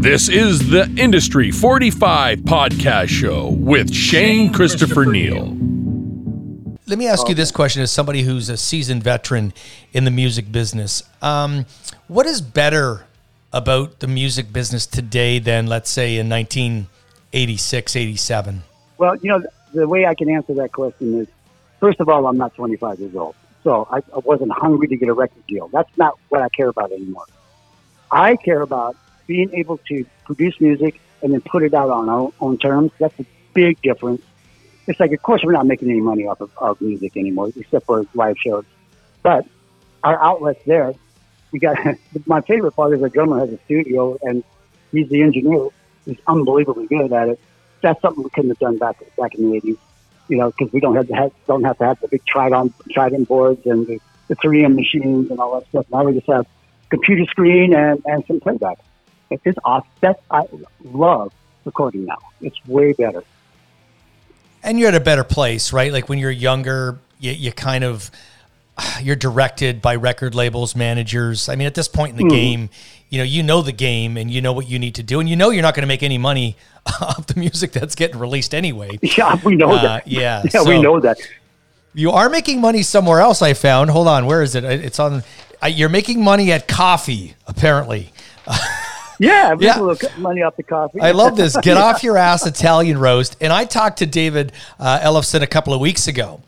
This is the Industry 45 podcast show with Shane Christopher Neal. Let me ask you this question as somebody who's a seasoned veteran in the music business. Um, what is better about the music business today than, let's say, in 1986, 87? Well, you know, the way I can answer that question is first of all, I'm not 25 years old. So I, I wasn't hungry to get a record deal. That's not what I care about anymore. I care about being able to produce music and then put it out on our own terms. That's a big difference it's like, of course, we're not making any money off of, of music anymore, except for live shows. But our outlets there, we got my favorite part is our drummer has a studio and he's the engineer. He's unbelievably good at it. That's something we couldn't have done back back in the eighties, you know, because we don't have to have don't have to have the big Trident Trident boards and the, the 3M machines and all that stuff. Now we just have computer screen and, and some playback. It's awesome. That's I love recording now. It's way better and you're at a better place, right? Like when you're younger, you, you kind of you're directed by record labels, managers. I mean, at this point in the mm. game, you know, you know the game and you know what you need to do, and you know you're not going to make any money off the music that's getting released anyway. Yeah, we know uh, that. Yeah, yeah, so we know that. You are making money somewhere else. I found. Hold on, where is it? It's on. You're making money at coffee, apparently. Yeah, yeah. a little money off the coffee. I love this. Get off your ass Italian roast. And I talked to David uh, Ellefson a couple of weeks ago.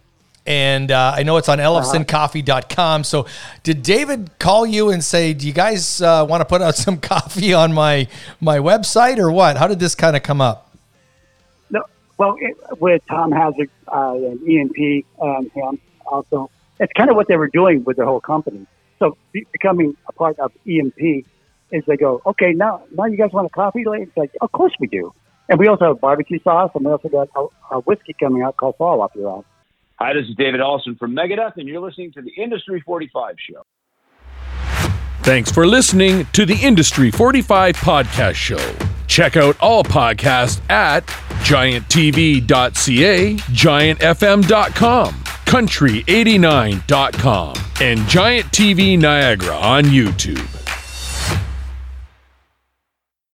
And uh, I know it's on ellefsoncoffee.com. So, did David call you and say, "Do you guys uh, want to put out some coffee on my my website, or what? How did this kind of come up?" No, well, it, with Thom Hazaert uh, and EMP and him also, it's kind of what they were doing with their whole company. So, be, becoming a part of EMP is they go, okay, now now you guys want a coffee? It's like, of course we do. And we also have barbecue sauce, and we also got a, a whiskey coming out called Fall Off Your Ass. Hi, this is David Ellefson from Megadeth, and you're listening to the Industry 45 Show. Thanks for listening to the Industry 45 Podcast Show. Check out all podcasts at gianttv.ca, giantfm.com, country89.com, and Giant TV Niagara on YouTube.